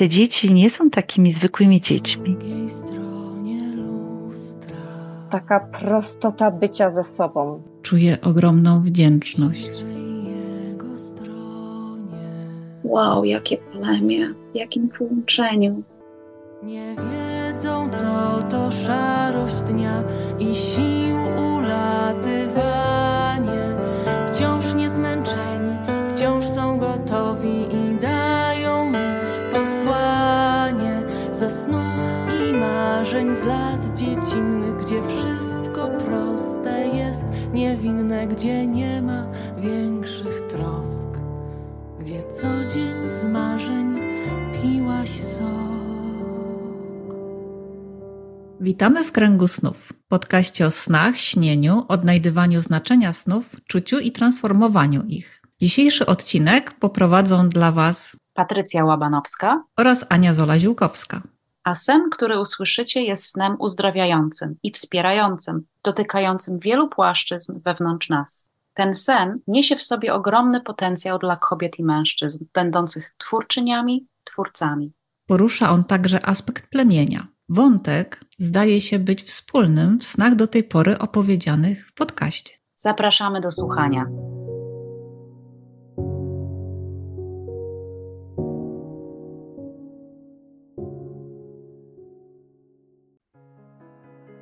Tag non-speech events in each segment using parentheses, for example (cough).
te dzieci nie są takimi zwykłymi dziećmi. Taka prostota bycia ze sobą. Czuję ogromną wdzięczność. Wow, jakie plemię, w jakim połączeniu. Nie wiedzą, co to szarość dnia i sił ulatywanie. Gdzie wszystko proste jest, niewinne, gdzie nie ma większych trosk, gdzie co dzień z marzeń piłaś sok. Witamy w Kręgu Snów, podcaście o snach, śnieniu, odnajdywaniu znaczenia snów, czuciu i transformowaniu ich. Dzisiejszy odcinek poprowadzą dla Was Patrycja Łabanowska, oraz Ania Zola-Ziółkowska. A sen, który usłyszycie, jest snem uzdrawiającym i wspierającym, dotykającym wielu płaszczyzn wewnątrz nas. Ten sen niesie w sobie ogromny potencjał dla kobiet i mężczyzn, będących twórczyniami, twórcami. Porusza on także aspekt plemienia. Wątek zdaje się być wspólnym w snach do tej pory opowiedzianych w podcaście. Zapraszamy do słuchania.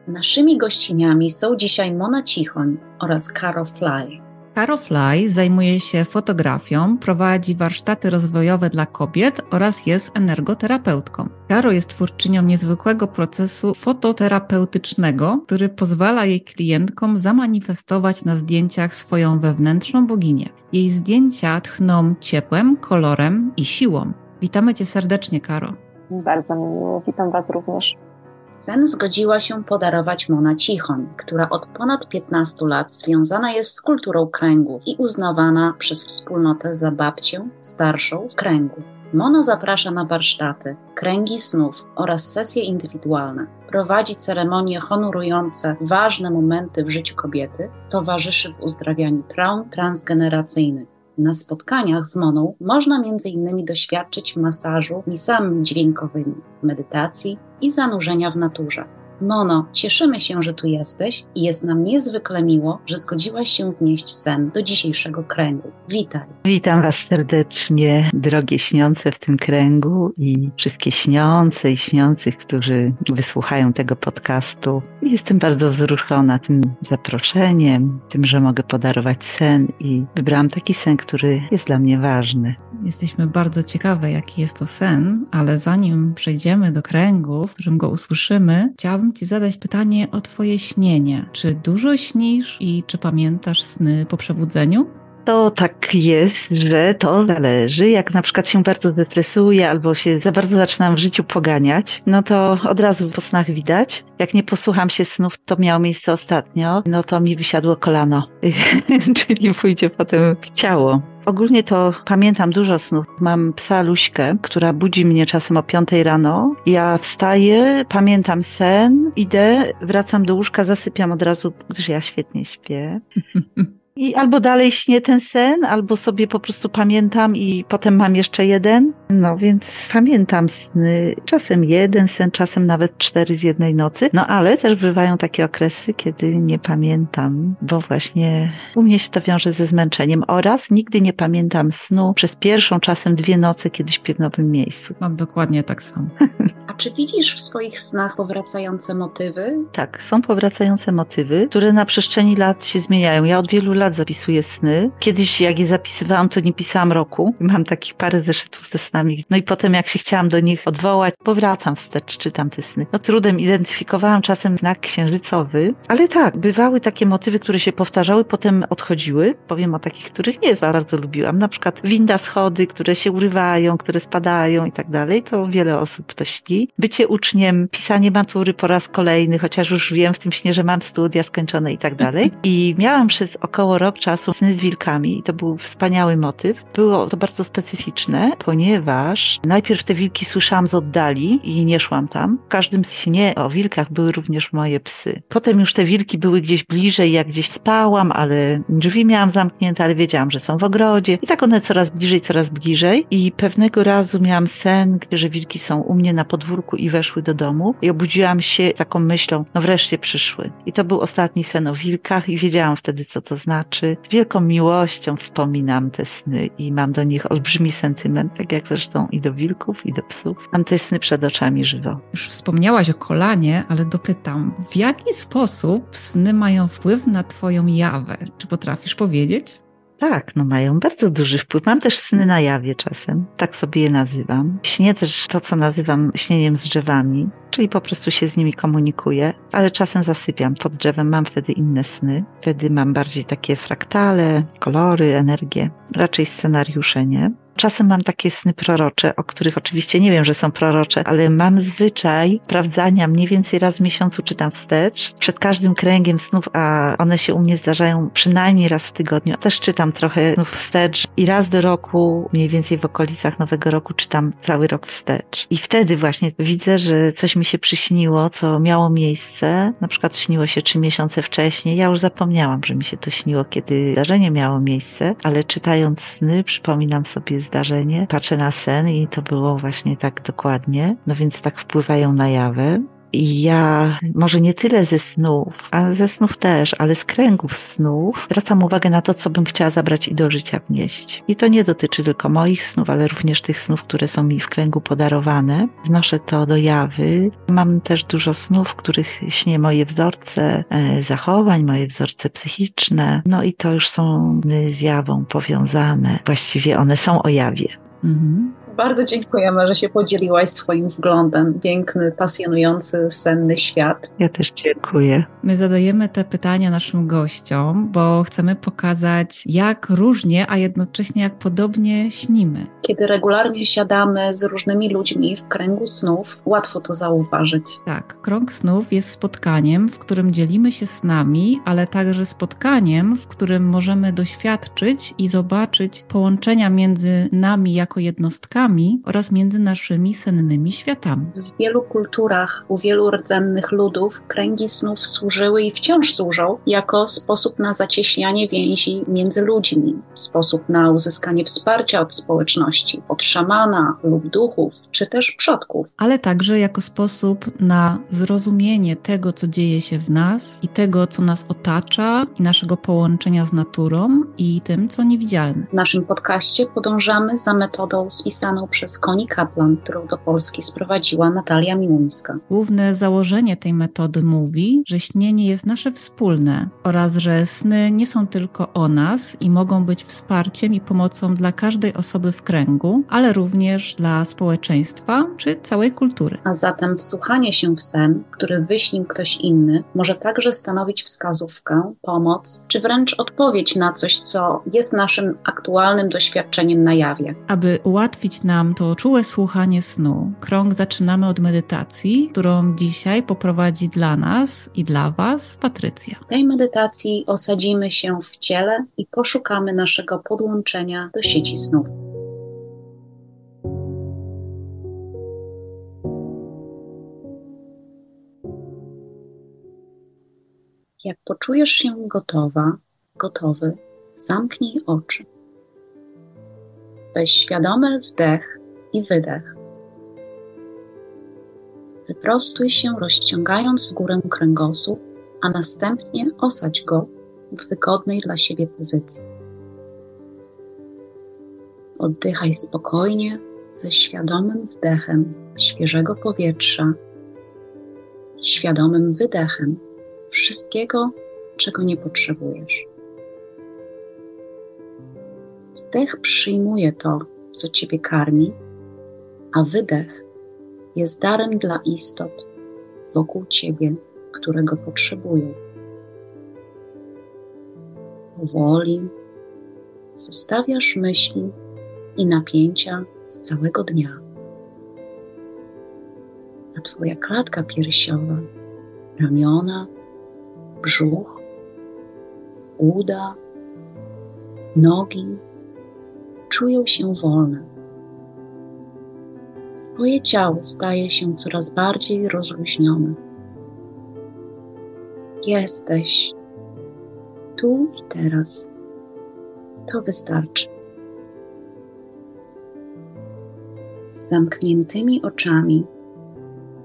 Naszymi gościniami są dzisiaj Mona Cichoń oraz Caro Fly. Caro Fly zajmuje się fotografią, prowadzi warsztaty rozwojowe dla kobiet oraz jest energoterapeutką. Caro jest twórczynią niezwykłego procesu fototerapeutycznego, który pozwala jej klientkom zamanifestować na zdjęciach swoją wewnętrzną boginię. Jej zdjęcia tchną ciepłem, kolorem i siłą. Witamy Cię serdecznie, Caro. Bardzo mi miło, witam Was również. Sen zgodziła się podarować Mona Cichoń, która od ponad 15 lat związana jest z kulturą kręgów i uznawana przez wspólnotę za babcię starszą w kręgu. Mona zaprasza na warsztaty, kręgi snów oraz sesje indywidualne. Prowadzi ceremonie honorujące ważne momenty w życiu kobiety, towarzyszy w uzdrawianiu traum transgeneracyjnych. Na spotkaniach z Moną można m.in. doświadczyć masażu misami dźwiękowymi, medytacji i zanurzenia w naturze. Mono, cieszymy się, że tu jesteś i jest nam niezwykle miło, że zgodziłaś się wnieść sen do dzisiejszego kręgu. Witaj. Witam Was serdecznie, drogie śniące w tym kręgu i wszystkie śniące i śniących, którzy wysłuchają tego podcastu. Jestem bardzo wzruszona tym zaproszeniem, tym, że mogę podarować sen i wybrałam taki sen, który jest dla mnie ważny. Jesteśmy bardzo ciekawe, jaki jest to sen, ale zanim przejdziemy do kręgu, w którym go usłyszymy, chciałabym Ci zadać pytanie o Twoje śnienie. Czy dużo śnisz i czy pamiętasz sny po przebudzeniu? To tak jest, że to zależy. Jak na przykład się bardzo zestresuję albo się za bardzo zaczynam w życiu poganiać, no to od razu po snach widać. Jak nie posłucham się snów, to miało miejsce ostatnio, no to mi wysiadło kolano, (laughs) czyli pójdzie potem w ciało. Ogólnie to pamiętam dużo snów. Mam psa Luśkę, która budzi mnie czasem o 5 rano. Ja wstaję, pamiętam sen, idę, wracam do łóżka, zasypiam od razu, gdyż ja świetnie śpię. (laughs) I albo dalej śnię ten sen, albo sobie po prostu pamiętam i potem mam jeszcze jeden. No więc pamiętam sny. Czasem jeden sen, czasem nawet cztery z jednej nocy. No ale też bywają takie okresy, kiedy nie pamiętam, bo właśnie u mnie się to wiąże ze zmęczeniem. Oraz nigdy nie pamiętam snu przez pierwszą, czasem dwie noce, kiedy śpię w nowym miejscu. Mam dokładnie tak samo. (laughs) A czy widzisz w swoich snach powracające motywy? Tak, są powracające motywy, które na przestrzeni lat się zmieniają. Ja od wielu lat zapisuję sny. Kiedyś jak je zapisywałam, to nie pisałam roku. Mam takich parę zeszytów ze snami. No i potem jak się chciałam do nich odwołać, powracam wstecz, czytam te sny. No trudem identyfikowałam czasem znak księżycowy, ale tak, bywały takie motywy, które się powtarzały, potem odchodziły. Powiem o takich, których nie za bardzo lubiłam. Na przykład winda, schody, które się urywają, które spadają i tak dalej. To wiele osób to śni. Bycie uczniem, pisanie matury po raz kolejny, chociaż już wiem w tym śnie, że mam studia skończone i tak dalej. I miałam przez około rok czasu sny z wilkami i to był wspaniały motyw. Było to bardzo specyficzne, ponieważ najpierw te wilki słyszałam z oddali i nie szłam tam. W każdym śnie o wilkach były również moje psy. Potem już te wilki były gdzieś bliżej, jak gdzieś spałam, ale drzwi miałam zamknięte, ale wiedziałam, że są w ogrodzie. I tak one coraz bliżej, coraz bliżej. I pewnego razu miałam sen, że wilki są u mnie na podwórku i weszły do domu. I obudziłam się taką myślą, no wreszcie przyszły. I to był ostatni sen o wilkach i wiedziałam wtedy, co to znaczy. Z wielką miłością wspominam te sny i mam do nich olbrzymi sentyment, tak jak zresztą i do wilków, i do psów. Mam te sny przed oczami żywo. Już wspomniałaś o kolanie, ale dopytam, w jaki sposób sny mają wpływ na Twoją jawę? Czy potrafisz powiedzieć? Tak, no mają bardzo duży wpływ. Mam też sny na jawie czasem, tak sobie je nazywam. Śnię też to, co nazywam śnieniem z drzewami, czyli po prostu się z nimi komunikuję, ale czasem zasypiam pod drzewem, mam wtedy inne sny. Wtedy mam bardziej takie fraktale, kolory, energię, raczej scenariusze nie. Czasem mam takie sny prorocze, o których oczywiście nie wiem, że są prorocze, ale mam zwyczaj sprawdzania mniej więcej raz w miesiącu czytam wstecz. Przed każdym kręgiem snów, a one się u mnie zdarzają przynajmniej raz w tygodniu, też czytam trochę snów wstecz i raz do roku, mniej więcej w okolicach Nowego Roku czytam cały rok wstecz. I wtedy właśnie widzę, że coś mi się przyśniło, co miało miejsce. Na przykład śniło się trzy miesiące wcześniej. Ja już zapomniałam, że mi się to śniło, kiedy zdarzenie miało miejsce, ale czytając sny przypominam sobie zdarzenie, patrzę na sen i to było właśnie tak dokładnie. No więc tak wpływają na jawę. Ja może nie tyle ze snów, a ze snów też, ale z kręgów snów zwracam uwagę na to, co bym chciała zabrać i do życia wnieść. I to nie dotyczy tylko moich snów, ale również tych snów, które są mi w kręgu podarowane. Wnoszę to do jawy. Mam też dużo snów, w których śnię moje wzorce e, zachowań, moje wzorce psychiczne. No i to już są z jawą powiązane. Właściwie one są o jawie. Mhm. Bardzo dziękujemy, że się podzieliłaś swoim wglądem. Piękny, pasjonujący, senny świat. Ja też dziękuję. My zadajemy te pytania naszym gościom, bo chcemy pokazać, jak różnie, a jednocześnie jak podobnie śnimy. Kiedy regularnie siadamy z różnymi ludźmi w kręgu snów, łatwo to zauważyć. Tak, krąg snów jest spotkaniem, w którym dzielimy się snami, ale także spotkaniem, w którym możemy doświadczyć i zobaczyć połączenia między nami jako jednostkami oraz między naszymi sennymi światami. W wielu kulturach, u wielu rdzennych ludów kręgi snów służyły i wciąż służą jako sposób na zacieśnianie więzi między ludźmi, sposób na uzyskanie wsparcia od społeczności, od szamana lub duchów, czy też przodków. Ale także jako sposób na zrozumienie tego, co dzieje się w nas i tego, co nas otacza i naszego połączenia z naturą i tym, co niewidzialne. W naszym podcaście podążamy za metodą spisaną przez Koni Kaplan, którą do Polski sprowadziła Natalia Miłuńska. Główne założenie tej metody mówi, że śnienie jest nasze wspólne oraz że sny nie są tylko o nas i mogą być wsparciem i pomocą dla każdej osoby w kręgu, ale również dla społeczeństwa czy całej kultury. A zatem wsłuchanie się w sen, który wyśnił ktoś inny, może także stanowić wskazówkę, pomoc czy wręcz odpowiedź na coś, co jest naszym aktualnym doświadczeniem na jawie. Aby ułatwić nam to czułe słuchanie snu. Krąg zaczynamy od medytacji, którą dzisiaj poprowadzi dla nas i dla Was Patrycja. W tej medytacji osadzimy się w ciele i poszukamy naszego podłączenia do sieci snów. Jak poczujesz się gotowa, gotowy, zamknij oczy. Weź świadomy wdech i wydech. Wyprostuj się, rozciągając w górę kręgosłup, a następnie osadź go w wygodnej dla siebie pozycji. Oddychaj spokojnie, ze świadomym wdechem świeżego powietrza i świadomym wydechem wszystkiego, czego nie potrzebujesz. Wdech przyjmuje to, co Ciebie karmi, a wydech jest darem dla istot wokół Ciebie, którego potrzebują. Powoli zostawiasz myśli i napięcia z całego dnia. A Twoja klatka piersiowa, ramiona, brzuch, uda, nogi, czują się wolne. Twoje ciało staje się coraz bardziej rozluźnione. Jesteś tu i teraz. To wystarczy. Z zamkniętymi oczami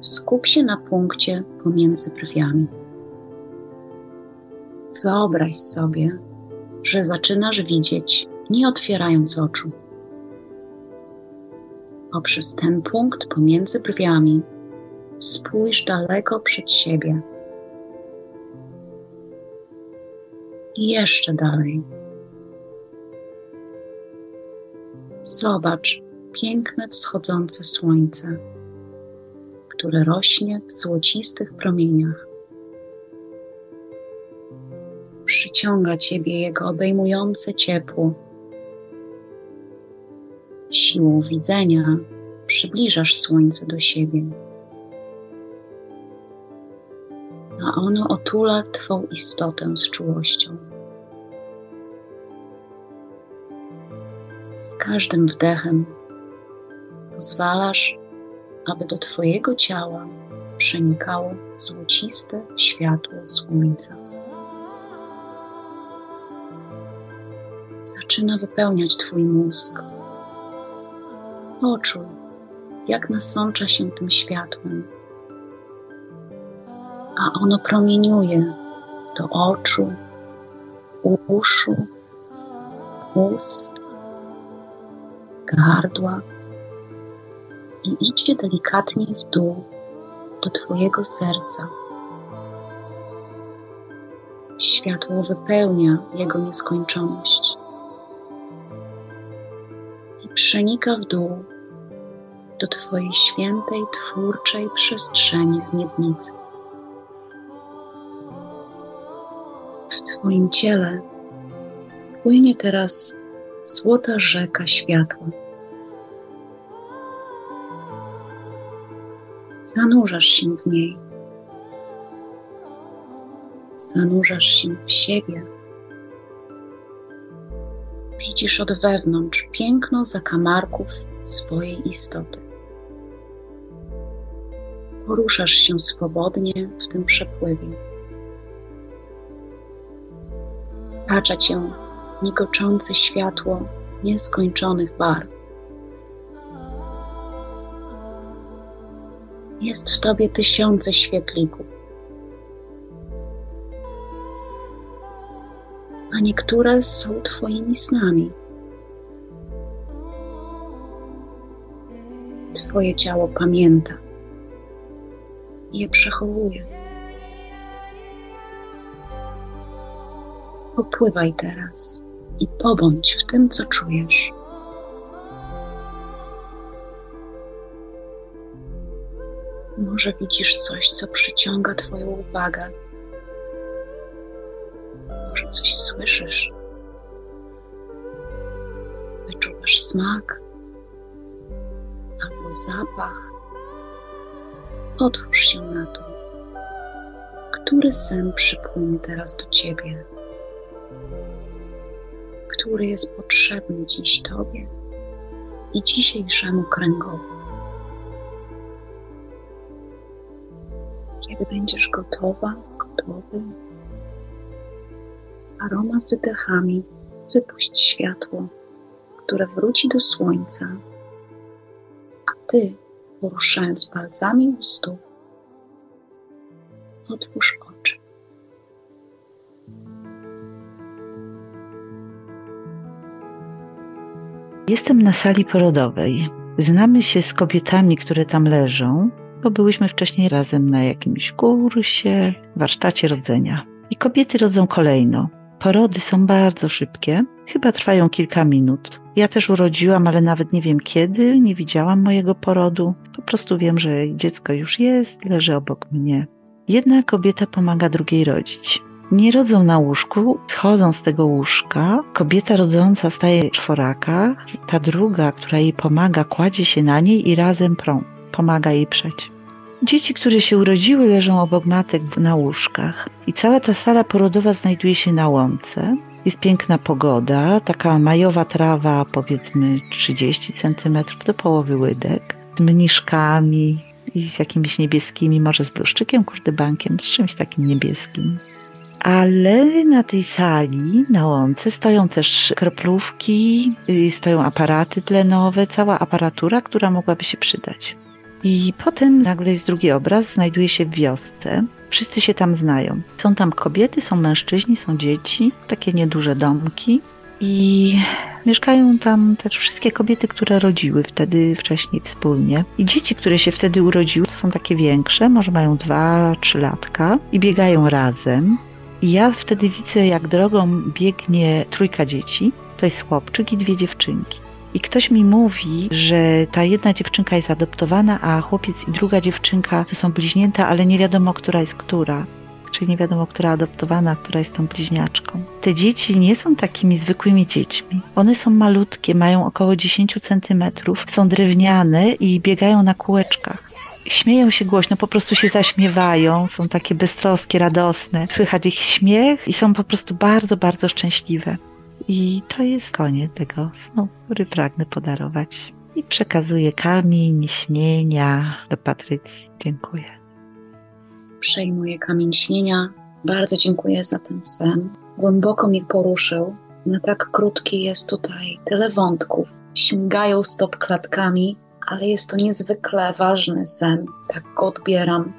skup się na punkcie pomiędzy brwiami. Wyobraź sobie, że zaczynasz widzieć, nie otwierając oczu. Poprzez ten punkt pomiędzy brwiami spójrz daleko przed siebie. I jeszcze dalej. Zobacz piękne wschodzące słońce, które rośnie w złocistych promieniach. Przyciąga ciebie jego obejmujące ciepło. Siłą widzenia przybliżasz słońce do siebie, a ono otula Twą istotę z czułością. Z każdym wdechem pozwalasz, aby do Twojego ciała przenikało złociste światło słońca. Zaczyna wypełniać Twój mózg. Poczuj, jak nasącza się tym światłem, a ono promieniuje do oczu, uszu, ust, gardła i idzie delikatnie w dół do Twojego serca. Światło wypełnia jego nieskończoność i przenika w dół do Twojej świętej, twórczej przestrzeni w miednicy. W Twoim ciele płynie teraz złota rzeka światła. Zanurzasz się w niej. Zanurzasz się w siebie. Widzisz od wewnątrz piękno zakamarków swojej istoty. Poruszasz się swobodnie w tym przepływie. Otacza cię migoczące światło nieskończonych barw. Jest w tobie tysiące świetlików. A niektóre są Twoimi snami. Twoje ciało pamięta je przechowuje. Popływaj teraz i pobądź w tym, co czujesz. Może widzisz coś, co przyciąga Twoją uwagę. Może coś słyszysz. Wyczuwasz smak albo zapach. Otwórz się na to. Który sen przypłynie teraz do Ciebie? Który jest potrzebny dziś Tobie i dzisiejszemu kręgowi? Kiedy będziesz gotowa, gotowy, aroma wydechami wypuść światło, które wróci do słońca, a Ty, poruszając palcami u stóp, otwórz oczy. Jestem na sali porodowej. Znamy się z kobietami, które tam leżą, bo byłyśmy wcześniej razem na jakimś kursie, warsztacie rodzenia. I kobiety rodzą kolejno. Porody są bardzo szybkie, chyba trwają kilka minut. Ja też urodziłam, ale nawet nie wiem kiedy, nie widziałam mojego porodu. Po prostu wiem, że dziecko już jest, leży obok mnie. Jedna kobieta pomaga drugiej rodzić. Nie rodzą na łóżku, schodzą z tego łóżka. Kobieta rodząca staje czworaka, ta druga, która jej pomaga, kładzie się na niej i razem prą. Pomaga jej przeć. Dzieci, które się urodziły, leżą obok matek na łóżkach i cała ta sala porodowa znajduje się na łące. Jest piękna pogoda, taka majowa trawa, powiedzmy 30 cm do połowy łydek. z mniszkami i z jakimiś niebieskimi, może z bluszczykiem, kurdybankiem, z czymś takim niebieskim. Ale na tej sali, na łące, stoją też kroplówki, y, stoją aparaty tlenowe, cała aparatura, która mogłaby się przydać. I potem nagle jest drugi obraz, znajduje się w wiosce. Wszyscy się tam znają. Są tam kobiety, są mężczyźni, są dzieci, takie nieduże domki. I mieszkają tam też wszystkie kobiety, które rodziły wtedy wcześniej wspólnie. I dzieci, które się wtedy urodziły, są takie większe, może mają dwa, trzy latka i biegają razem. I ja wtedy widzę, jak drogą biegnie trójka dzieci. To jest chłopczyk i dwie dziewczynki. I ktoś mi mówi, że ta jedna dziewczynka jest adoptowana, a chłopiec i druga dziewczynka to są bliźnięta, ale nie wiadomo, która jest która. Czyli nie wiadomo, która adoptowana, która jest tą bliźniaczką. Te dzieci nie są takimi zwykłymi dziećmi. One są malutkie, mają około 10 centymetrów, są drewniane i biegają na kółeczkach śmieją się głośno, po prostu się zaśmiewają, są takie beztroskie, radosne. Słychać ich śmiech i są po prostu bardzo, bardzo szczęśliwe. I to jest koniec tego snu, który pragnę podarować. I przekazuję kamień śnienia do Patrycji. Dziękuję. Przejmuję kamień śnienia. Bardzo dziękuję za ten sen. Głęboko mnie poruszył. Na tak krótki jest tutaj tyle wątków. Śmigają stop klatkami, ale jest to niezwykle ważny sen. Tak go odbieram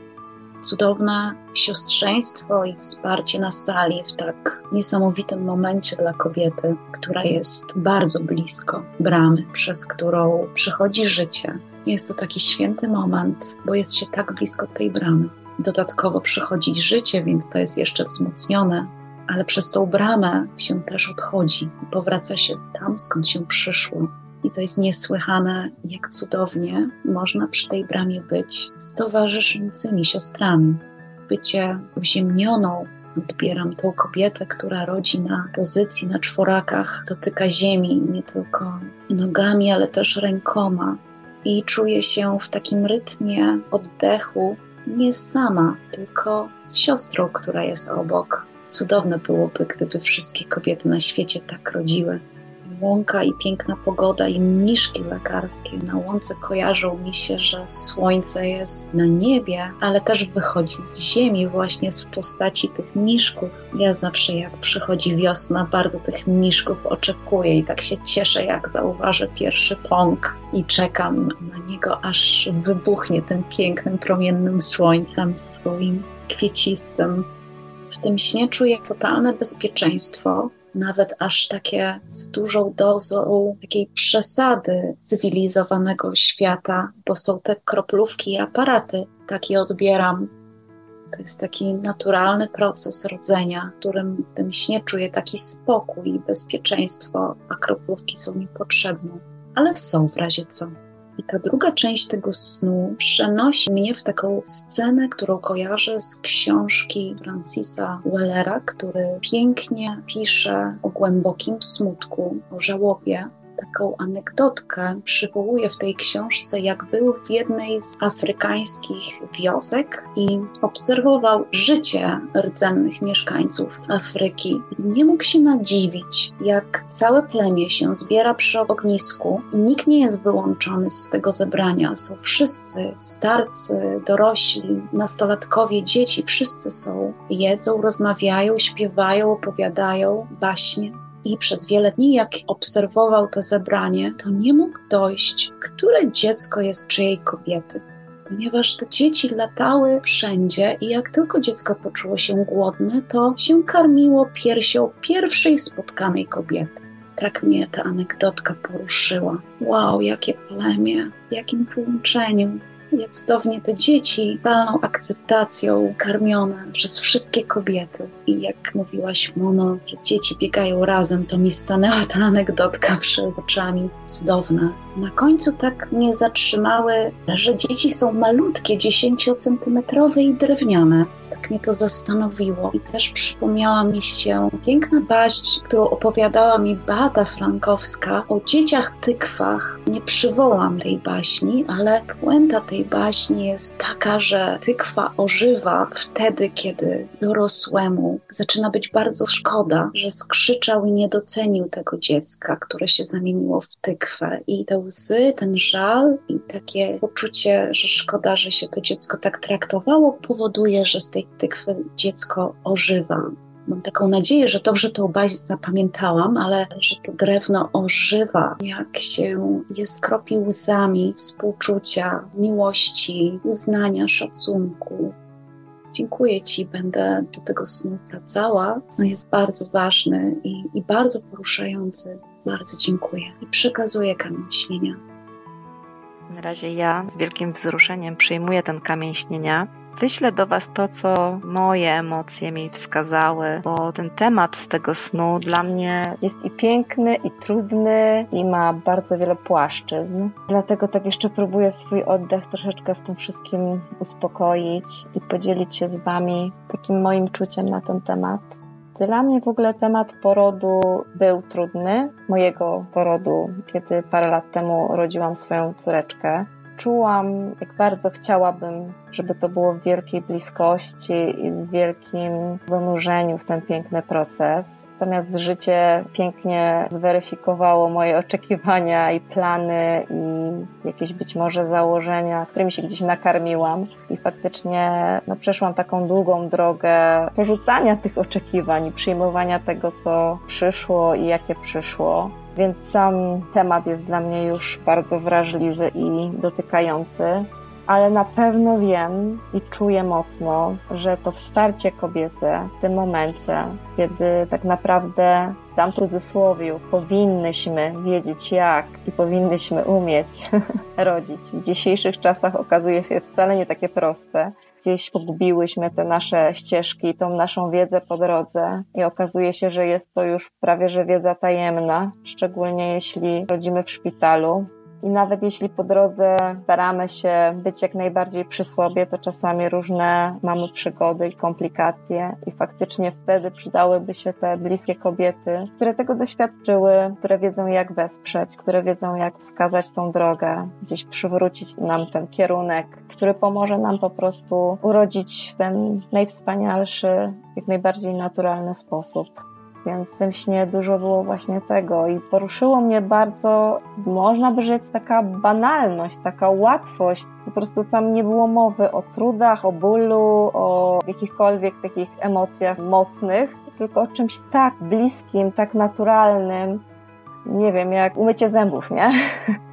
cudowne siostrzeństwo i wsparcie na sali w tak niesamowitym momencie dla kobiety, która jest bardzo blisko bramy, przez którą przechodzi życie. Jest to taki święty moment, bo jest się tak blisko tej bramy. Dodatkowo przychodzi życie, więc to jest jeszcze wzmocnione, ale przez tą bramę się też odchodzi powraca się tam, skąd się przyszło. I to jest niesłychane, jak cudownie można przy tej bramie być z towarzyszącymi siostrami. Bycie uziemnioną, odbieram tą kobietę, która rodzi na pozycji na czworakach, dotyka ziemi nie tylko nogami, ale też rękoma. I czuje się w takim rytmie oddechu nie sama, tylko z siostrą, która jest obok. Cudowne byłoby, gdyby wszystkie kobiety na świecie tak rodziły łąka i piękna pogoda i mniszki lekarskie na łące kojarzą mi się, że słońce jest na niebie, ale też wychodzi z ziemi właśnie z postaci tych mniszków. Ja zawsze jak przychodzi wiosna, bardzo tych mniszków oczekuję i tak się cieszę, jak zauważę pierwszy pąk i czekam na niego, aż wybuchnie tym pięknym, promiennym słońcem swoim kwiecistym. W tym śnie czuję totalne bezpieczeństwo, nawet aż takie z dużą dozą takiej przesady cywilizowanego świata, bo są te kroplówki i aparaty, tak je odbieram. To jest taki naturalny proces rodzenia, w którym w tym śnie czuję taki spokój i bezpieczeństwo, a kroplówki są mi potrzebne, ale są w razie co. I ta druga część tego snu przenosi mnie w taką scenę, którą kojarzę z książki Francisa Wellera, który pięknie pisze o głębokim smutku, o żałobie, taką anegdotkę przywołuje w tej książce, jak był w jednej z afrykańskich wiosek i obserwował życie rdzennych mieszkańców Afryki. Nie mógł się nadziwić, jak całe plemię się zbiera przy ognisku i nikt nie jest wyłączony z tego zebrania. Są wszyscy, starcy, dorośli, nastolatkowie, dzieci, wszyscy są. Jedzą, rozmawiają, śpiewają, opowiadają baśnie i przez wiele dni, jak obserwował to zebranie, to nie mógł dojść, które dziecko jest czyjej kobiety. Ponieważ te dzieci latały wszędzie i jak tylko dziecko poczuło się głodne, to się karmiło piersią pierwszej spotkanej kobiety. Tak mnie ta anegdotka poruszyła. Wow, jakie plemię, w jakim połączeniu jak cudownie te dzieci pełną akceptacją karmione przez wszystkie kobiety. I jak mówiłaś, Mono, że dzieci biegają razem, to mi stanęła ta anegdotka przed oczami. Cudowna. Na końcu tak mnie zatrzymały, że dzieci są malutkie, 10-centymetrowe i drewniane. Tak mnie to zastanowiło. I też przypomniała mi się piękna baść, którą opowiadała mi Beata Frankowska o dzieciach tykwach. Nie przywołam tej baśni, ale puenta tej baśni jest taka, że tykwa ożywa wtedy, kiedy dorosłemu zaczyna być bardzo szkoda, że skrzyczał i nie docenił tego dziecka, które się zamieniło w tykwę. I te łzy, ten żal i takie poczucie, że szkoda, że się to dziecko tak traktowało, powoduje, że z tej tykwy dziecko ożywa. Mam taką nadzieję, że dobrze tą baść zapamiętałam, ale że to drewno ożywa, jak się je skropi łzami współczucia, miłości, uznania, szacunku. Dziękuję Ci, będę do tego snu wracała. No jest bardzo ważny i, i bardzo poruszający. Bardzo dziękuję i przekazuję kamień śnienia. Na razie ja z wielkim wzruszeniem przyjmuję ten kamień śnienia Wyślę do Was to, co moje emocje mi wskazały, bo ten temat z tego snu dla mnie jest i piękny, i trudny, i ma bardzo wiele płaszczyzn. Dlatego tak jeszcze próbuję swój oddech troszeczkę w tym wszystkim uspokoić i podzielić się z Wami takim moim czuciem na ten temat. Dla mnie w ogóle temat porodu był trudny, mojego porodu, kiedy parę lat temu rodziłam swoją córeczkę czułam, jak bardzo chciałabym, żeby to było w wielkiej bliskości i w wielkim zanurzeniu w ten piękny proces. Natomiast życie pięknie zweryfikowało moje (laughs) oczekiwania i plany i jakieś być może założenia, którymi się gdzieś nakarmiłam. I faktycznie no, przeszłam taką długą drogę porzucania tych oczekiwań i przyjmowania tego, co przyszło i jakie przyszło. Więc sam temat jest dla mnie już bardzo wrażliwy i dotykający, ale na pewno wiem i czuję mocno, że to wsparcie kobiece w tym momencie, kiedy tak naprawdę dam cudzysłowiu, powinnyśmy wiedzieć jak i powinnyśmy umieć (laughs) rodzić. W dzisiejszych czasach okazuje się wcale nie takie proste gdzieś pogubiłyśmy te nasze ścieżki, tą naszą wiedzę po drodze i okazuje się, że jest to już prawie że wiedza tajemna, szczególnie jeśli rodzimy w szpitalu. I nawet jeśli po drodze staramy się być jak najbardziej przy sobie, to czasami różne mamy przygody i komplikacje, i faktycznie wtedy przydałyby się te bliskie kobiety, które tego doświadczyły, które wiedzą jak wesprzeć, które wiedzą jak wskazać tą drogę, gdzieś przywrócić nam ten kierunek, który pomoże nam po prostu urodzić w ten najwspanialszy, jak najbardziej naturalny sposób. Więc w tym śnie dużo było właśnie tego i poruszyło mnie bardzo, można by rzec, taka banalność, taka łatwość. Po prostu tam nie było mowy o trudach, o bólu, o jakichkolwiek takich emocjach mocnych, tylko o czymś tak bliskim, tak naturalnym. Nie wiem, jak umycie zębów, nie? (laughs)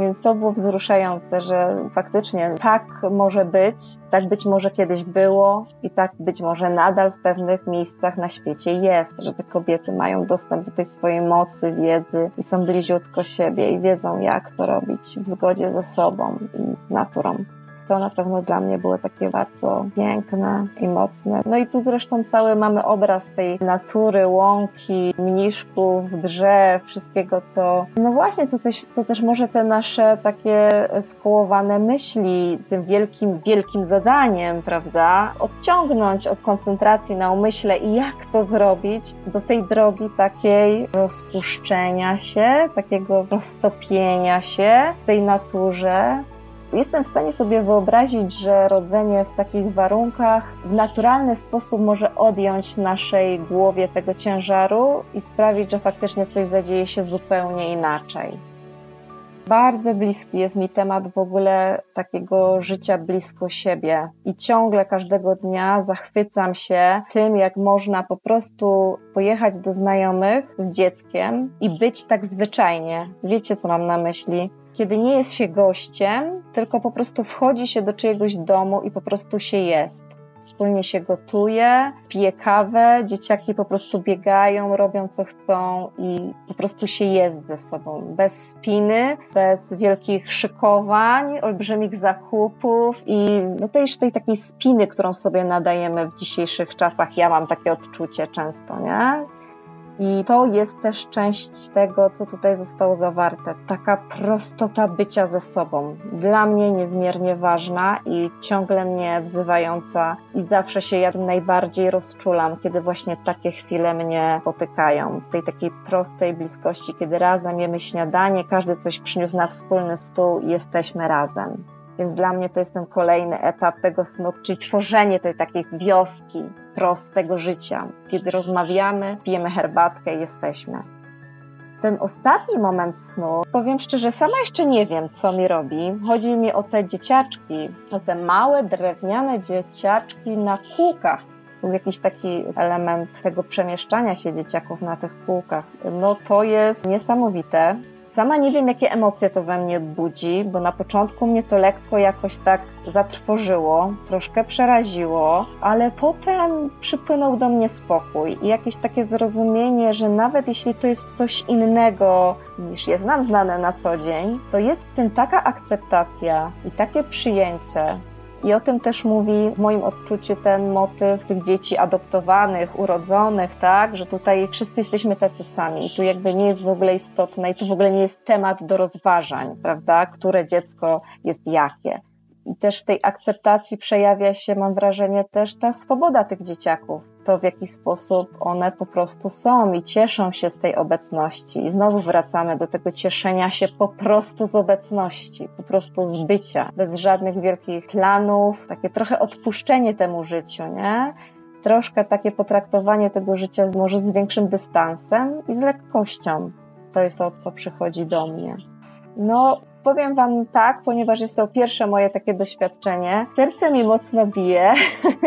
Więc to było wzruszające, że faktycznie tak może być, tak być może kiedyś było i tak być może nadal w pewnych miejscach na świecie jest, że te kobiety mają dostęp do tej swojej mocy, wiedzy i są bliziutko siebie i wiedzą, jak to robić w zgodzie ze sobą i z naturą to na pewno dla mnie było takie bardzo piękne i mocne. No i tu zresztą cały mamy obraz tej natury, łąki, mniszków, drzew, wszystkiego, co, no właśnie, co też, co też może te nasze takie skołowane myśli tym wielkim, wielkim zadaniem, prawda, odciągnąć od koncentracji na umyśle i jak to zrobić do tej drogi takiej rozpuszczenia się, takiego roztopienia się w tej naturze, Jestem w stanie sobie wyobrazić, że rodzenie w takich warunkach w naturalny sposób może odjąć naszej głowie tego ciężaru i sprawić, że faktycznie coś zadzieje się zupełnie inaczej. Bardzo bliski jest mi temat w ogóle takiego życia blisko siebie i ciągle każdego dnia zachwycam się tym, jak można po prostu pojechać do znajomych z dzieckiem i być tak zwyczajnie. Wiecie, co mam na myśli? Kiedy nie jest się gościem, tylko po prostu wchodzi się do czyjegoś domu i po prostu się jest. Wspólnie się gotuje, pije kawę, dzieciaki po prostu biegają, robią co chcą i po prostu się jest ze sobą. Bez spiny, bez wielkich szykowań, olbrzymich zakupów i no też tej takiej spiny, którą sobie nadajemy w dzisiejszych czasach. Ja mam takie odczucie często, nie? I to jest też część tego, co tutaj zostało zawarte. Taka prostota bycia ze sobą. Dla mnie niezmiernie ważna i ciągle mnie wzywająca, i zawsze się jak najbardziej rozczulam, kiedy właśnie takie chwile mnie spotykają. W tej takiej prostej bliskości, kiedy razem jemy śniadanie, każdy coś przyniósł na wspólny stół i jesteśmy razem. Więc dla mnie to jest ten kolejny etap tego snu, czyli tworzenie tej takiej wioski prostego życia, kiedy rozmawiamy, pijemy herbatkę i jesteśmy. Ten ostatni moment snu, powiem szczerze, sama jeszcze nie wiem, co mi robi. Chodzi mi o te dzieciaczki, o te małe, drewniane dzieciaczki na kółkach. Był jakiś taki element tego przemieszczania się dzieciaków na tych kółkach. No to jest niesamowite. Sama nie wiem, jakie emocje to we mnie budzi, bo na początku mnie to lekko jakoś tak zatrwożyło, troszkę przeraziło, ale potem przypłynął do mnie spokój i jakieś takie zrozumienie, że nawet jeśli to jest coś innego niż jest nam znane na co dzień, to jest w tym taka akceptacja i takie przyjęcie, i o tym też mówi w moim odczuciu ten motyw tych dzieci adoptowanych, urodzonych, tak, że tutaj wszyscy jesteśmy tacy sami. I tu jakby nie jest w ogóle istotne i tu w ogóle nie jest temat do rozważań, prawda, które dziecko jest jakie. I też w tej akceptacji przejawia się, mam wrażenie, też ta swoboda tych dzieciaków. To, w jaki sposób one po prostu są i cieszą się z tej obecności. I znowu wracamy do tego cieszenia się po prostu z obecności, po prostu z bycia, bez żadnych wielkich planów, takie trochę odpuszczenie temu życiu, nie? Troszkę takie potraktowanie tego życia może z większym dystansem i z lekkością. To jest to, co przychodzi do mnie. No, Powiem Wam tak, ponieważ jest to pierwsze moje takie doświadczenie. Serce mi mocno bije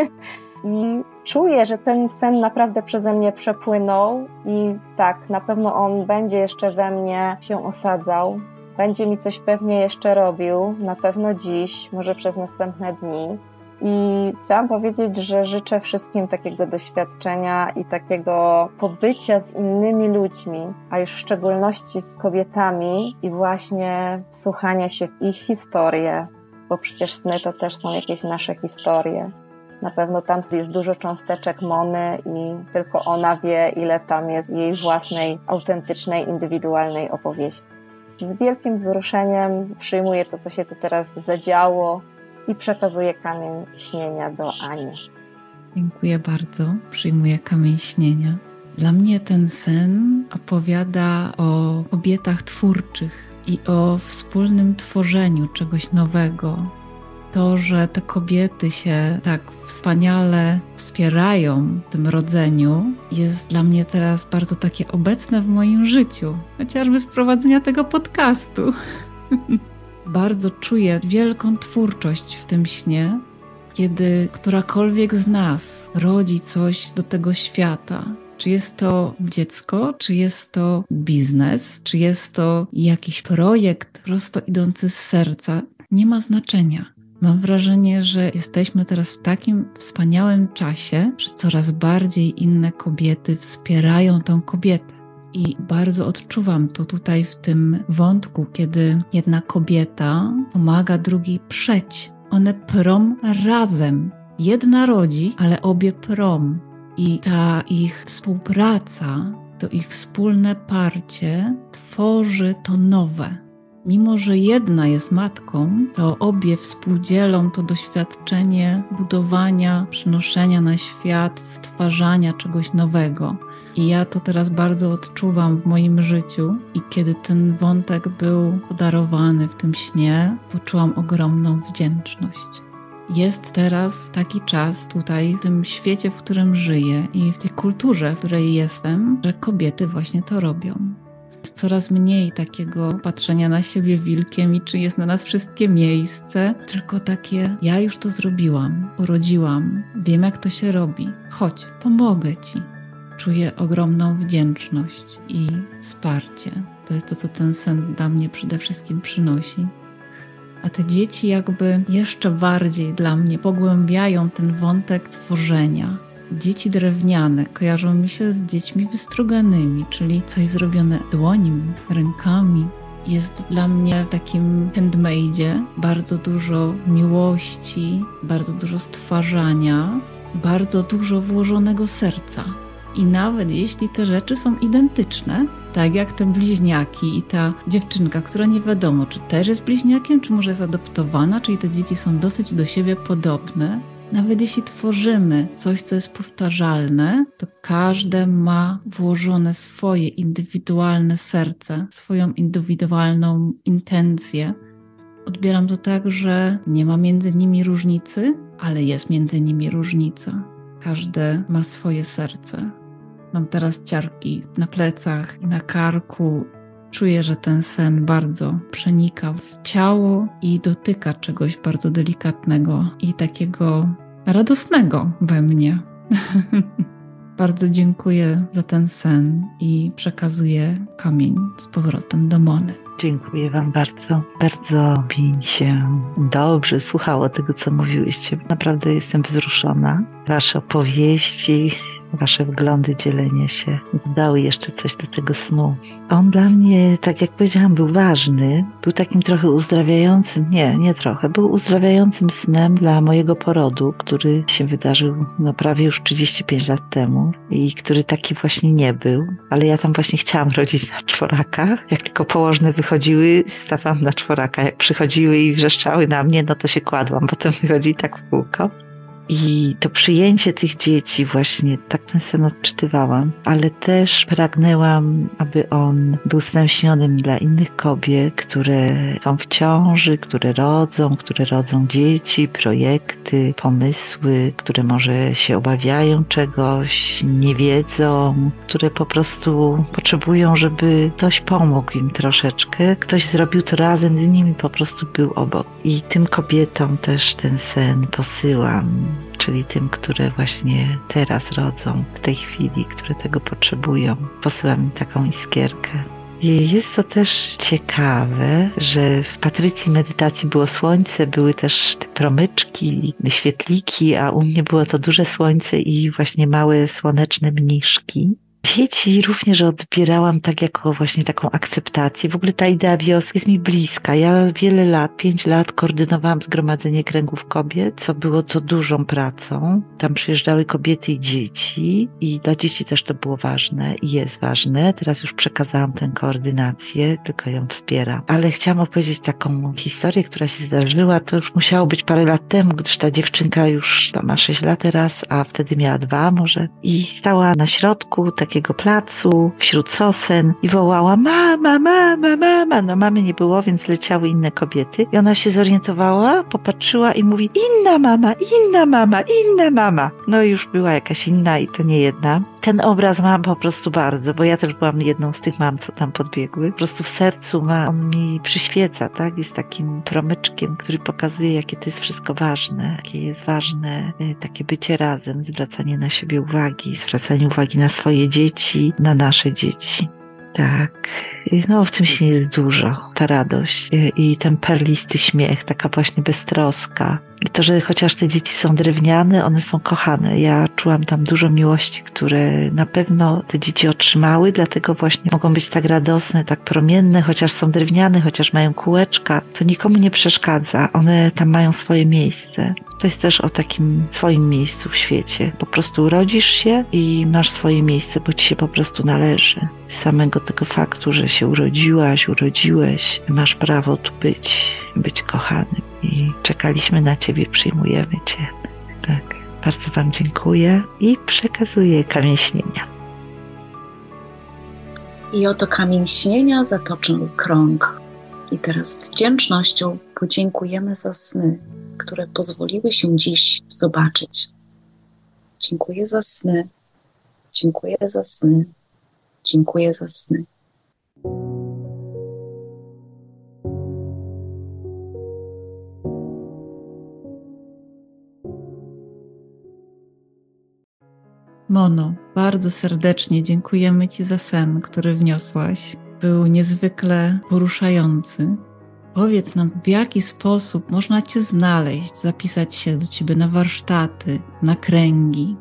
(laughs) i czuję, że ten sen naprawdę przeze mnie przepłynął i tak, na pewno on będzie jeszcze we mnie się osadzał. Będzie mi coś pewnie jeszcze robił, na pewno dziś, może przez następne dni. I chciałam powiedzieć, że życzę wszystkim takiego doświadczenia i takiego pobycia z innymi ludźmi, a już w szczególności z kobietami i właśnie słuchania się w ich historie, bo przecież sny to też są jakieś nasze historie. Na pewno tam jest dużo cząsteczek Mony i tylko ona wie, ile tam jest jej własnej, autentycznej, indywidualnej opowieści. Z wielkim wzruszeniem przyjmuję to, co się tu teraz zadziało, i przekazuję kamień śnienia do Ani. Dziękuję bardzo. Przyjmuję kamień śnienia. Dla mnie ten sen opowiada o kobietach twórczych i o wspólnym tworzeniu czegoś nowego. To, że te kobiety się tak wspaniale wspierają w tym rodzeniu, jest dla mnie teraz bardzo takie obecne w moim życiu, chociażby z prowadzenia tego podcastu. (laughs) bardzo czuję wielką twórczość w tym śnie, kiedy którakolwiek z nas rodzi coś do tego świata. Czy jest to dziecko, czy jest to biznes, czy jest to jakiś projekt prosto idący z serca, nie ma znaczenia. Mam wrażenie, że jesteśmy teraz w takim wspaniałym czasie, że coraz bardziej inne kobiety wspierają tę kobietę. I bardzo odczuwam to tutaj w tym wątku, kiedy jedna kobieta pomaga drugiej przeć. One prom razem. Jedna rodzi, ale obie prom. I ta ich współpraca, to ich wspólne parcie tworzy to nowe. Mimo, że jedna jest matką, to obie współdzielą to doświadczenie budowania, przynoszenia na świat, stwarzania czegoś nowego. I ja to teraz bardzo odczuwam w moim życiu. I kiedy ten wątek był podarowany w tym śnie, poczułam ogromną wdzięczność. Jest teraz taki czas tutaj, w tym świecie, w którym żyję i w tej kulturze, w której jestem, że kobiety właśnie to robią. Jest coraz mniej takiego patrzenia na siebie wilkiem i czy jest na nas wszystkie miejsce, tylko takie: Ja już to zrobiłam, urodziłam, wiem jak to się robi, chodź, pomogę ci czuję ogromną wdzięczność i wsparcie. To jest to, co ten sen dla mnie przede wszystkim przynosi. A te dzieci, jakby jeszcze bardziej dla mnie pogłębiają ten wątek tworzenia. Dzieci drewniane kojarzą mi się z dziećmi wystruganymi, czyli coś zrobione dłońmi, rękami. Jest dla mnie w takim handmade'zie bardzo dużo miłości, bardzo dużo stwarzania, bardzo dużo włożonego serca I nawet jeśli te rzeczy są identyczne, tak jak te bliźniaki i ta dziewczynka, która nie wiadomo, czy też jest bliźniakiem, czy może jest adoptowana, czyli te dzieci są dosyć do siebie podobne, nawet jeśli tworzymy coś, co jest powtarzalne, to każde ma włożone swoje indywidualne serce, swoją indywidualną intencję. Odbieram to tak, że nie ma między nimi różnicy, ale jest między nimi różnica. Każde ma swoje serce. Mam teraz ciarki na plecach i na karku. Czuję, że ten sen bardzo przenika w ciało i dotyka czegoś bardzo delikatnego i takiego radosnego we mnie. (laughs) bardzo dziękuję za ten sen i przekazuję kamień z powrotem do Mony. Dziękuję Wam bardzo. Bardzo mi się dobrze słuchało tego, co mówiłyście. Naprawdę jestem wzruszona. Wasze opowieści, Wasze wglądy, dzielenie się dały jeszcze coś do tego snu. On dla mnie, tak jak powiedziałam, był ważny. Był takim trochę uzdrawiającym, nie, nie trochę, był uzdrawiającym snem dla mojego porodu, który się wydarzył no, prawie już 35 lat temu i który taki właśnie nie był. Ale ja tam właśnie chciałam (laughs) rodzić na czworaka. Jak tylko położne wychodziły, stawałam na czworaka. Jak przychodziły i wrzeszczały na mnie, no to się kładłam. Potem wychodzi tak w kółko. I to przyjęcie tych dzieci, właśnie tak ten sen odczytywałam, ale też pragnęłam, aby on był snem dla innych kobiet, które są w ciąży, które rodzą, które rodzą dzieci, projekty, pomysły, które może się obawiają czegoś, nie wiedzą, które po prostu potrzebują, żeby ktoś pomógł im troszeczkę, ktoś zrobił to razem z nimi, po prostu był obok. I tym kobietom też ten sen posyłam czyli tym, które właśnie teraz rodzą, w tej chwili, które tego potrzebują. Posyłam im taką iskierkę. I jest to też ciekawe, że w Patrycji medytacji było słońce, były też te promyczki, świetliki, a u mnie było to duże słońce i właśnie małe słoneczne mniszki. Dzieci również odbierałam tak jako właśnie taką akceptację. W ogóle ta idea wioski jest mi bliska. Ja wiele lat, pięć lat koordynowałam Zgromadzenie Kręgów Kobiet, co było to dużą pracą. Tam przyjeżdżały kobiety i dzieci i dla dzieci też to było ważne i jest ważne. Teraz już przekazałam tę koordynację, tylko ją wspieram. Ale chciałam opowiedzieć taką historię, która się zdarzyła. To już musiało być parę lat temu, gdyż ta dziewczynka już ma sześć lat teraz, a wtedy miała dwa może i stała na środku takiego takiego placu wśród sosen i wołała mama, mama, mama. No mamy nie było, więc leciały inne kobiety i ona się zorientowała, popatrzyła i mówi inna mama, inna mama, inna mama. No i już była jakaś inna i to nie jedna. Ten obraz mam po prostu bardzo, bo ja też byłam jedną z tych mam, co tam podbiegły. Po prostu w sercu ma, on mi przyświeca, tak? Jest takim promyczkiem, który pokazuje, jakie to jest wszystko ważne, jakie jest ważne y, takie bycie razem, zwracanie na siebie uwagi, zwracanie uwagi na swoje dzieci, dzieci, na nasze dzieci. Tak. No, w tym się jest dużo. Ta radość i ten perlisty śmiech, taka właśnie beztroska. I to, że chociaż te dzieci są drewniane, one są kochane. Ja czułam tam dużo miłości, które na pewno te dzieci otrzymały, dlatego właśnie mogą być tak radosne, tak promienne, chociaż są drewniane, chociaż mają kółeczka, to nikomu nie przeszkadza. One tam mają swoje miejsce. To jest też o takim swoim miejscu w świecie. Po prostu urodzisz się i masz swoje miejsce, bo ci się po prostu należy. Samego tego faktu, że się urodziłaś, urodziłeś, masz prawo tu być, być kochanym i czekaliśmy na Ciebie, przyjmujemy Cię. Tak, bardzo Wam dziękuję i przekazuję kamień śnienia. I oto kamień śnienia zatoczył krąg. I teraz z wdzięcznością podziękujemy za sny, które pozwoliły się dziś zobaczyć. Dziękuję za sny. Dziękuję za sny. Dziękuję za sny. Mono, bardzo serdecznie dziękujemy Ci za sen, który wniosłaś. Był niezwykle poruszający. Powiedz nam, w jaki sposób można Cię znaleźć, zapisać się do Ciebie na warsztaty, na kręgi.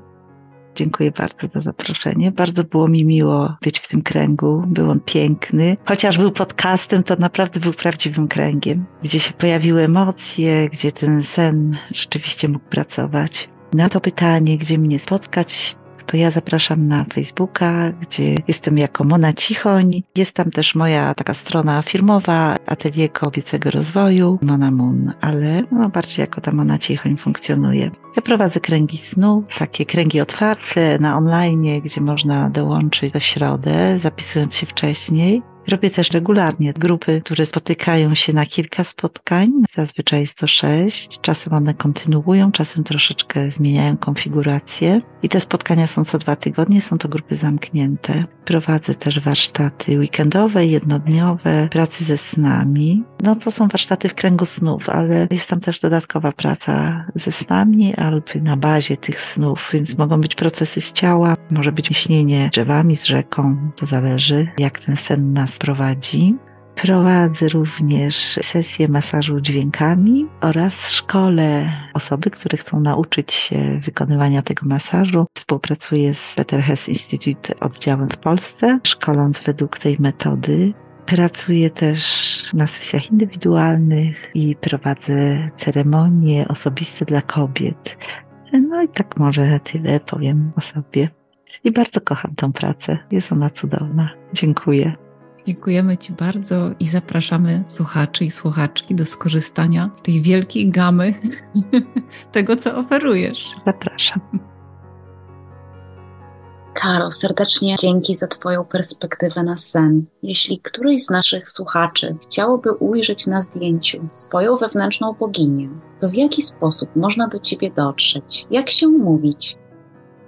Dziękuję bardzo za zaproszenie. Bardzo było mi miło być w tym kręgu. Był on piękny. Chociaż był podcastem, to naprawdę był prawdziwym kręgiem, gdzie się pojawiły emocje, gdzie ten sen rzeczywiście mógł pracować. Na to pytanie, gdzie mnie spotkać, to ja zapraszam na Facebooka, gdzie jestem jako Mona Cichoń. Jest tam też moja taka strona firmowa, Atelier Kobiecego Rozwoju, Mona Moon, ale no, bardziej jako ta Mona Cichoń funkcjonuje. Ja prowadzę kręgi snu, takie kręgi otwarte na online, gdzie można dołączyć do środę, zapisując się wcześniej. Robię też regularnie grupy, które spotykają się na kilka spotkań. Zazwyczaj jest to sześć. Czasem one kontynuują, czasem troszeczkę zmieniają konfigurację. I te spotkania są co dwa tygodnie, są to grupy zamknięte. Prowadzę też warsztaty weekendowe, jednodniowe, pracy ze snami. No to są warsztaty w kręgu snów, ale jest tam też dodatkowa praca ze snami albo na bazie tych snów, więc mogą być procesy z ciała, może być śnienie drzewami, z rzeką, to zależy jak ten sen nas prowadzi. Prowadzę również sesję masażu dźwiękami oraz szkole osoby, które chcą nauczyć się wykonywania tego masażu. Współpracuję z Peter Hess Institute oddziałem w Polsce, szkoląc według tej metody. Pracuję też na sesjach indywidualnych i prowadzę ceremonie osobiste dla kobiet. No i tak może tyle powiem o sobie. I bardzo kocham tą pracę. Jest ona cudowna. Dziękuję. Dziękujemy Ci bardzo i zapraszamy słuchaczy i słuchaczki do skorzystania z tej wielkiej gamy (laughs) tego, co oferujesz. Zapraszam. Karo, serdecznie dzięki za Twoją perspektywę na sen. Jeśli któryś z naszych słuchaczy chciałoby ujrzeć na zdjęciu swoją wewnętrzną boginię, to w jaki sposób można do Ciebie dotrzeć? Jak się umówić?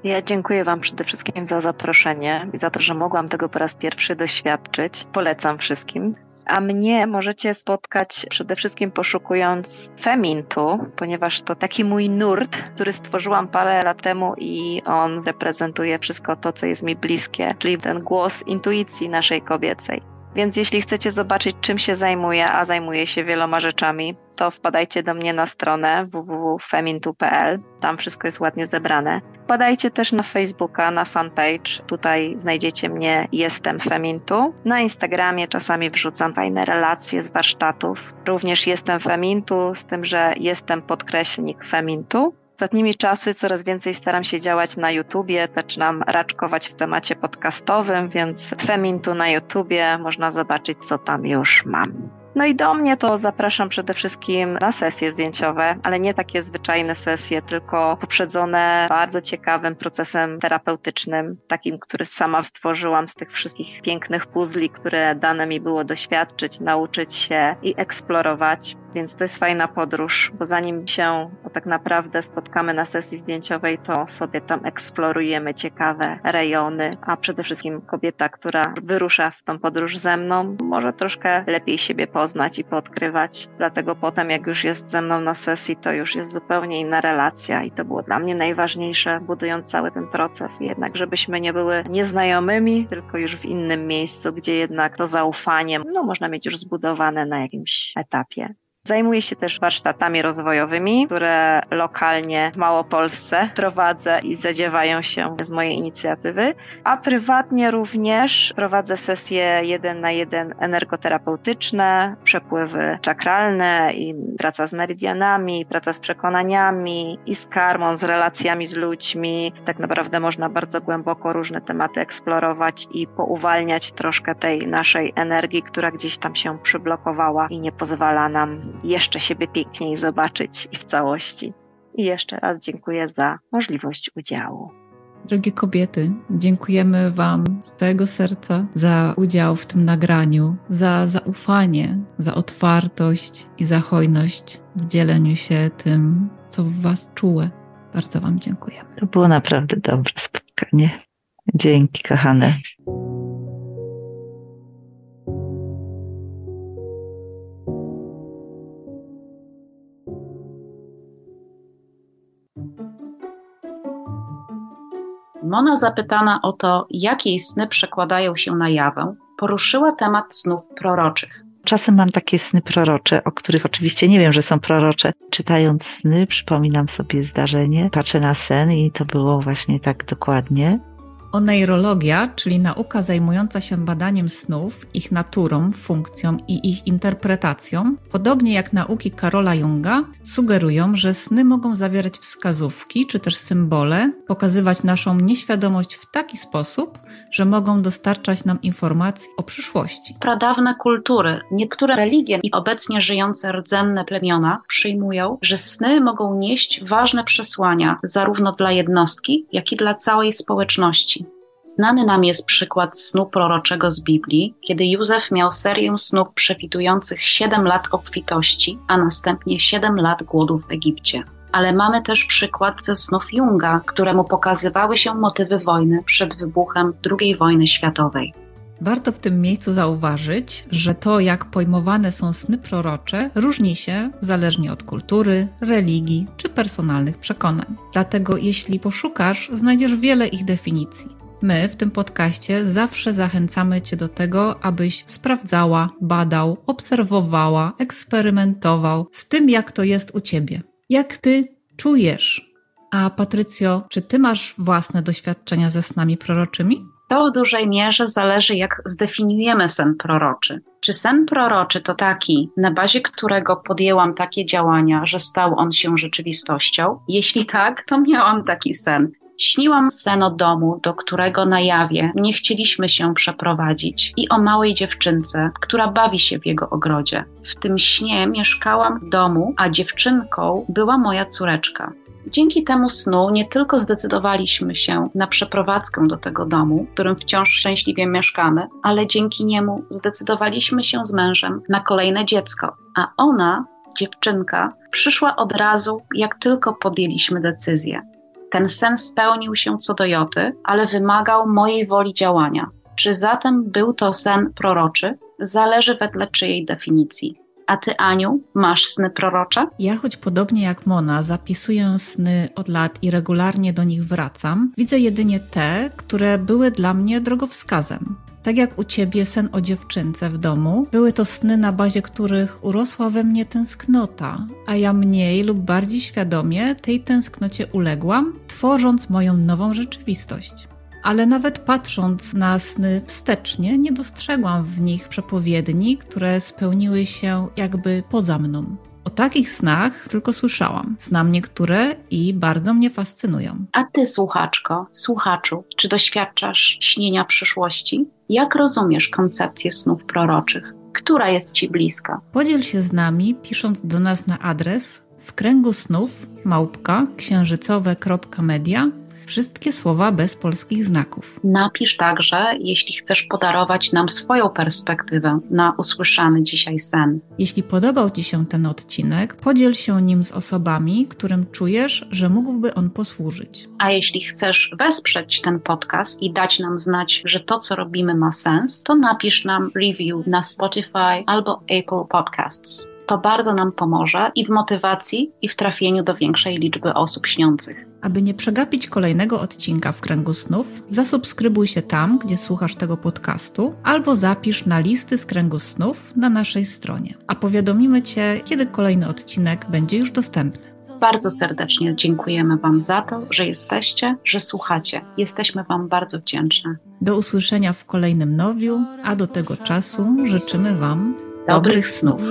Ja dziękuję Wam przede wszystkim za zaproszenie i za to, że mogłam tego po raz pierwszy doświadczyć. Polecam wszystkim. A mnie możecie spotkać przede wszystkim poszukując Femintu, ponieważ to taki mój nurt, który stworzyłam parę lat temu i on reprezentuje wszystko to, co jest mi bliskie, czyli ten głos intuicji naszej kobiecej. Więc jeśli chcecie zobaczyć, czym się zajmuję, a zajmuję się wieloma rzeczami, to wpadajcie do mnie na stronę www.femintu.pl. Tam wszystko jest ładnie zebrane. Wpadajcie też na Facebooka, na fanpage. Tutaj znajdziecie mnie Jestem Femintu. Na Instagramie czasami wrzucam fajne relacje z warsztatów. Również Jestem Femintu, z tym, że jestem podkreślnik Femintu. Ostatnimi czasy coraz więcej staram się działać na YouTubie, zaczynam raczkować w temacie podcastowym, więc Femintu na YouTubie można zobaczyć, co tam już mam. No i do mnie to zapraszam przede wszystkim na sesje zdjęciowe, ale nie takie zwyczajne sesje, tylko poprzedzone bardzo ciekawym procesem terapeutycznym, takim, który sama stworzyłam z tych wszystkich pięknych puzli, które dane mi było doświadczyć, nauczyć się i eksplorować. Więc to jest fajna podróż, bo zanim się tak naprawdę spotkamy na sesji zdjęciowej, to sobie tam eksplorujemy ciekawe rejony, a przede wszystkim kobieta, która wyrusza w tą podróż ze mną, może troszkę lepiej siebie poznać i podkrywać. Dlatego potem, jak już jest ze mną na sesji, to już jest zupełnie inna relacja i to było dla mnie najważniejsze, budując cały ten proces. Jednak, żebyśmy nie były nieznajomymi, tylko już w innym miejscu, gdzie jednak to zaufanie, no, można mieć już zbudowane na jakimś etapie. Zajmuję się też warsztatami rozwojowymi, które lokalnie w Małopolsce prowadzę i zadziewają się z mojej inicjatywy, a prywatnie również prowadzę sesje jeden na jeden energoterapeutyczne, przepływy czakralne i praca z meridianami, praca z przekonaniami i z karmą, z relacjami z ludźmi. Tak naprawdę można bardzo głęboko różne tematy eksplorować i pouwalniać troszkę tej naszej energii, która gdzieś tam się przyblokowała i nie pozwala nam jeszcze siebie piękniej zobaczyć i w całości. I jeszcze raz dziękuję za możliwość udziału. Drogie kobiety, dziękujemy Wam z całego serca za udział w tym nagraniu, za zaufanie, za otwartość i za hojność w dzieleniu się tym, co w Was czułe. Bardzo Wam dziękujemy. To było naprawdę dobre spotkanie. Dzięki, kochane. Mona zapytana o to, jak jej sny przekładają się na jawę, poruszyła temat snów proroczych. Czasem mam takie sny prorocze, o których oczywiście nie wiem, że są prorocze. Czytając sny, przypominam sobie zdarzenie, patrzę na sen i to było właśnie tak dokładnie. Oneirologia, czyli nauka zajmująca się badaniem snów, ich naturą, funkcją i ich interpretacją, podobnie jak nauki Karola Junga, sugerują, że sny mogą zawierać wskazówki czy też symbole, pokazywać naszą nieświadomość w taki sposób, że mogą dostarczać nam informacji o przyszłości. Pradawne kultury, niektóre religie i obecnie żyjące rdzenne plemiona przyjmują, że sny mogą nieść ważne przesłania zarówno dla jednostki, jak i dla całej społeczności. Znany nam jest przykład snu proroczego z Biblii, kiedy Józef miał serię snów przewidujących 7 lat obfitości, a następnie 7 lat głodu w Egipcie. Ale mamy też przykład ze snów Junga, któremu pokazywały się motywy wojny przed wybuchem II wojny światowej. Warto w tym miejscu zauważyć, że to, jak pojmowane są sny prorocze, różni się zależnie od kultury, religii czy personalnych przekonań. Dlatego, jeśli poszukasz, znajdziesz wiele ich definicji. My w tym podcaście zawsze zachęcamy Cię do tego, abyś sprawdzała, badał, obserwowała, eksperymentował z tym, jak to jest u Ciebie. Jak Ty czujesz. A Patrycjo, czy Ty masz własne doświadczenia ze snami proroczymi? To w dużej mierze zależy, jak zdefiniujemy sen proroczy. Czy sen proroczy to taki, na bazie którego podjęłam takie działania, że stał on się rzeczywistością? Jeśli tak, to miałam taki sen. Śniłam sen o domu, do którego na jawie nie chcieliśmy się przeprowadzić i o małej dziewczynce, która bawi się w jego ogrodzie. W tym śnie mieszkałam w domu, a dziewczynką była moja córeczka. Dzięki temu snu nie tylko zdecydowaliśmy się na przeprowadzkę do tego domu, w którym wciąż szczęśliwie mieszkamy, ale dzięki niemu zdecydowaliśmy się z mężem na kolejne dziecko, a ona, dziewczynka, przyszła od razu, jak tylko podjęliśmy decyzję. Ten sen spełnił się co do joty, ale wymagał mojej woli działania. Czy zatem był to sen proroczy? Zależy wedle czyjej definicji. A ty, Aniu, masz sny prorocze? Ja, choć podobnie jak Mona, zapisuję sny od lat i regularnie do nich wracam, widzę jedynie te, które były dla mnie drogowskazem. Tak jak u ciebie sen o dziewczynce w domu, były to sny, na bazie których urosła we mnie tęsknota, a ja mniej lub bardziej świadomie tej tęsknocie uległam, tworząc moją nową rzeczywistość. Ale nawet patrząc na sny wstecznie, nie dostrzegłam w nich przepowiedni, które spełniły się jakby poza mną. O takich snach tylko słyszałam. Znam niektóre i bardzo mnie fascynują. A ty, słuchaczko, słuchaczu, czy doświadczasz śnienia przyszłości? Jak rozumiesz koncepcję snów proroczych? Która jest ci bliska? Podziel się z nami, pisząc do nas na adres w kręgu snów małpka księżycowe.media Wszystkie słowa bez polskich znaków. Napisz także, jeśli chcesz podarować nam swoją perspektywę na usłyszany dzisiaj sen. Jeśli podobał Ci się ten odcinek, podziel się nim z osobami, którym czujesz, że mógłby on posłużyć. A jeśli chcesz wesprzeć ten podcast i dać nam znać, że to, co robimy, ma sens, to napisz nam review na Spotify albo Apple Podcasts. To bardzo nam pomoże i w motywacji, i w trafieniu do większej liczby osób śniących. Aby nie przegapić kolejnego odcinka w kręgu snów, zasubskrybuj się tam, gdzie słuchasz tego podcastu, albo zapisz na listy z kręgu snów na naszej stronie. A powiadomimy Cię, kiedy kolejny odcinek będzie już dostępny. Bardzo serdecznie dziękujemy Wam za to, że jesteście, że słuchacie. Jesteśmy Wam bardzo wdzięczne. Do usłyszenia w kolejnym nowiu, a do tego czasu życzymy Wam dobrych snów.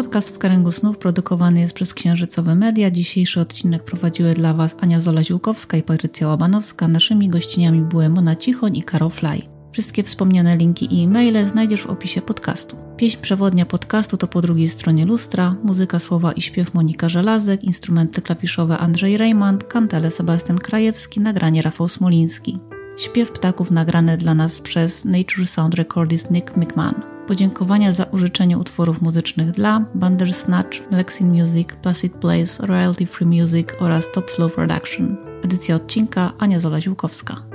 Podcast w kręgu snów produkowany jest przez Księżycowe Media. Dzisiejszy odcinek prowadziły dla Was Ania Zola-Ziłkowska i Patrycja Łabanowska. Naszymi gościniami były Mona Cichoń i Karol Fly. Wszystkie wspomniane linki i e-maile znajdziesz w opisie podcastu. Pieśń przewodnia podcastu to po drugiej stronie lustra, muzyka, słowa i śpiew Monika Żelazek, instrumenty klawiszowe Andrzej Raymond, kantele Sebastian Krajewski, nagranie Rafał Smoliński. Śpiew ptaków nagrane dla nas przez Nature Sound Recordist Nick McMahon. Podziękowania za użyczenie utworów muzycznych dla Bandersnatch, Lexin Music, Placid Place, Royalty Free Music oraz Top Flow Production. Edycja odcinka Ania Zola-Ziłkowska.